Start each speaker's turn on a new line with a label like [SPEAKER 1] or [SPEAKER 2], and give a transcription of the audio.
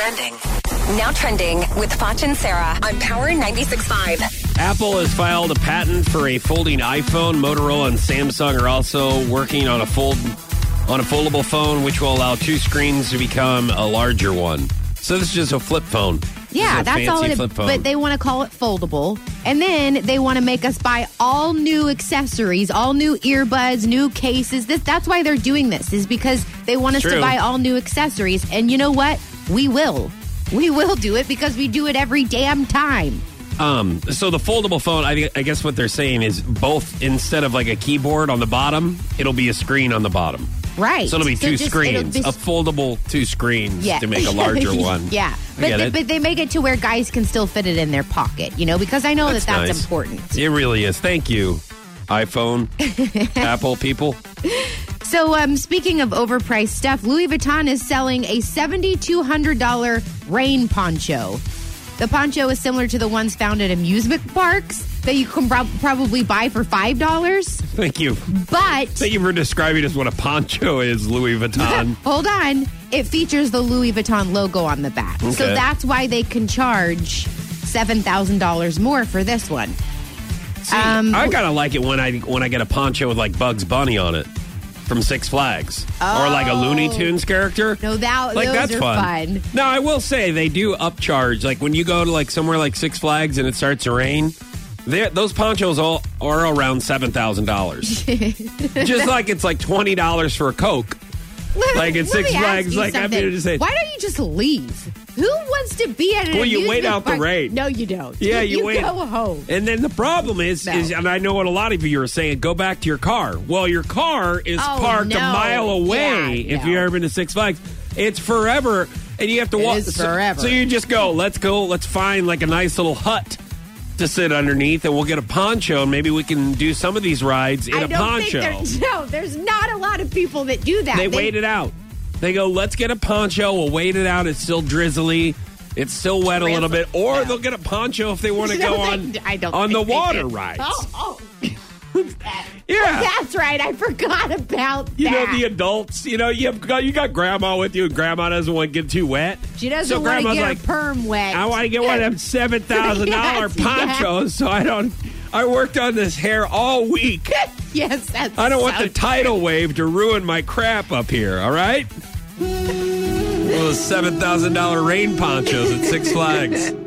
[SPEAKER 1] trending. Now trending with Foch and Sarah on Power 96.5.
[SPEAKER 2] Apple has filed a patent for a folding iPhone. Motorola and Samsung are also working on a fold on a foldable phone, which will allow two screens to become a larger one. So this is just a flip phone.
[SPEAKER 3] Yeah,
[SPEAKER 2] This is a
[SPEAKER 3] that's all
[SPEAKER 2] fancy
[SPEAKER 3] it
[SPEAKER 2] flip phone.
[SPEAKER 3] But they want to call it foldable. And then they want to make us buy all new accessories, all new earbuds, new cases. This that's why they're doing this is because they want us
[SPEAKER 2] True.
[SPEAKER 3] to buy all new accessories. And you know what? We will. We will do it because we do it every damn time.
[SPEAKER 2] Um, so the foldable phone, I, I guess what they're saying is both instead of like a keyboard on the bottom, it'll be a screen on the bottom.
[SPEAKER 3] Right.
[SPEAKER 2] So it'll be two
[SPEAKER 3] just-
[SPEAKER 2] screens,
[SPEAKER 3] be-
[SPEAKER 2] a foldable two screens to make a larger one.
[SPEAKER 3] yeah. But they, but they make it to where guys can still fit it in their pocket, you know, because I know
[SPEAKER 2] That's
[SPEAKER 3] that that's
[SPEAKER 2] nice.
[SPEAKER 3] important.
[SPEAKER 2] It really is. Thank you, iPhone, Apple people.
[SPEAKER 3] So, um, speaking of overpriced stuff, Louis Vuitton is selling a $7,200 rain poncho. The poncho is similar to the ones found at amusement parks that you can prob- probably buy for $5.
[SPEAKER 2] Thank you.
[SPEAKER 3] But
[SPEAKER 2] Thank you for describing us what a poncho is, Louis Vuitton.
[SPEAKER 3] hold on, it features the Louis Vuitton logo on the back. So that's why they can charge $7,000 more for this one.
[SPEAKER 2] See,
[SPEAKER 3] Um,
[SPEAKER 2] I gotta like it when I when I get a poncho with like Bugs Bunny on it from Six Flags, or like a Looney oh. Tunes character.
[SPEAKER 3] Oh. No, that-
[SPEAKER 2] like that's fun.
[SPEAKER 3] fun.
[SPEAKER 2] No, I will say they do upcharge. Like when you go to like somewhere like Six Flags and it starts to rain. Those ponchos all are around seven thousand dollars. Just like it's like twenty dollars for a Coke. Like at Six Flags, like, I'm here to say-
[SPEAKER 3] why don't you just leave? Who wants to be at an
[SPEAKER 2] Well, you wait out the rain.
[SPEAKER 3] No, you don't.
[SPEAKER 2] Yeah, you, wait.
[SPEAKER 3] go home.
[SPEAKER 2] And then the problem is,
[SPEAKER 3] No.
[SPEAKER 2] is, and I know what a lot of you are saying, go back to your car. Well, your car is
[SPEAKER 3] Oh,
[SPEAKER 2] parked a mile away.
[SPEAKER 3] Yeah,
[SPEAKER 2] if
[SPEAKER 3] no.
[SPEAKER 2] you've ever been to Six Flags, it's forever, and you have to
[SPEAKER 3] It
[SPEAKER 2] walk. so-
[SPEAKER 3] forever.
[SPEAKER 2] So, you just go. Let's go. Let's find like a nice little hut to sit underneath, and we'll get a poncho, and maybe we can do some of these rides in
[SPEAKER 3] I
[SPEAKER 2] a
[SPEAKER 3] don't
[SPEAKER 2] poncho.
[SPEAKER 3] think there's no. There's not a lot of people that do that.
[SPEAKER 2] They wait it out. They go, let's get a poncho. We'll wait it out. It's still drizzly. It's still wet a little bit. Or
[SPEAKER 3] No.
[SPEAKER 2] they'll get a poncho if they want to
[SPEAKER 3] No,
[SPEAKER 2] go on
[SPEAKER 3] I don't
[SPEAKER 2] on the water rides.
[SPEAKER 3] Oh, oh.
[SPEAKER 2] Yeah.
[SPEAKER 3] Oh, that's right. I forgot about that.
[SPEAKER 2] You know the adults. You know you have got you got grandma with you, and grandma doesn't want to get too wet.
[SPEAKER 3] she doesn't
[SPEAKER 2] so
[SPEAKER 3] want to get
[SPEAKER 2] like,
[SPEAKER 3] perm wet.
[SPEAKER 2] I want to get one of them seven thousand dollar
[SPEAKER 3] Yes,
[SPEAKER 2] ponchos, so I don't. I worked on this hair all week.
[SPEAKER 3] yes, that's.
[SPEAKER 2] I don't want
[SPEAKER 3] so
[SPEAKER 2] the tidal wave to ruin my crap up here. All right. Those seven thousand dollar rain ponchos at Six Flags.